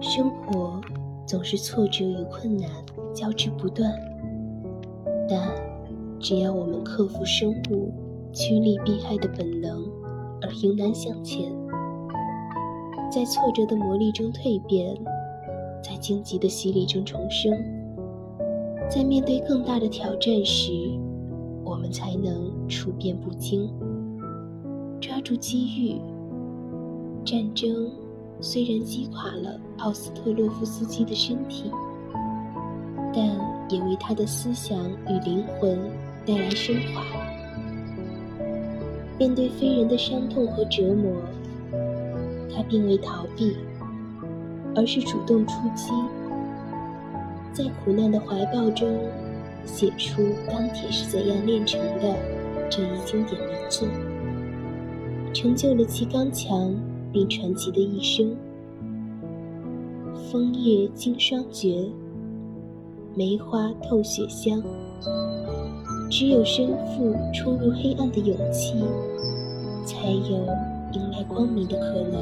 生活总是挫折与困难交织不断，但只要我们克服生物趋利避害的本能而迎难向前，在挫折的磨砺中蜕变，在荆棘的洗礼中重生，在面对更大的挑战时，我们才能处变不惊，抓住机遇。战争虽然击垮了奥斯特洛夫斯基的身体，但也为他的思想与灵魂带来升华。面对非人的伤痛和折磨，他并未逃避，而是主动出击，在苦难的怀抱中写出《钢铁是怎样炼成的》这一经典名作，成就了其刚强。并传奇的一生。枫叶经霜绝，梅花透雪香。只有身负冲入黑暗的勇气，才有迎来光明的可能。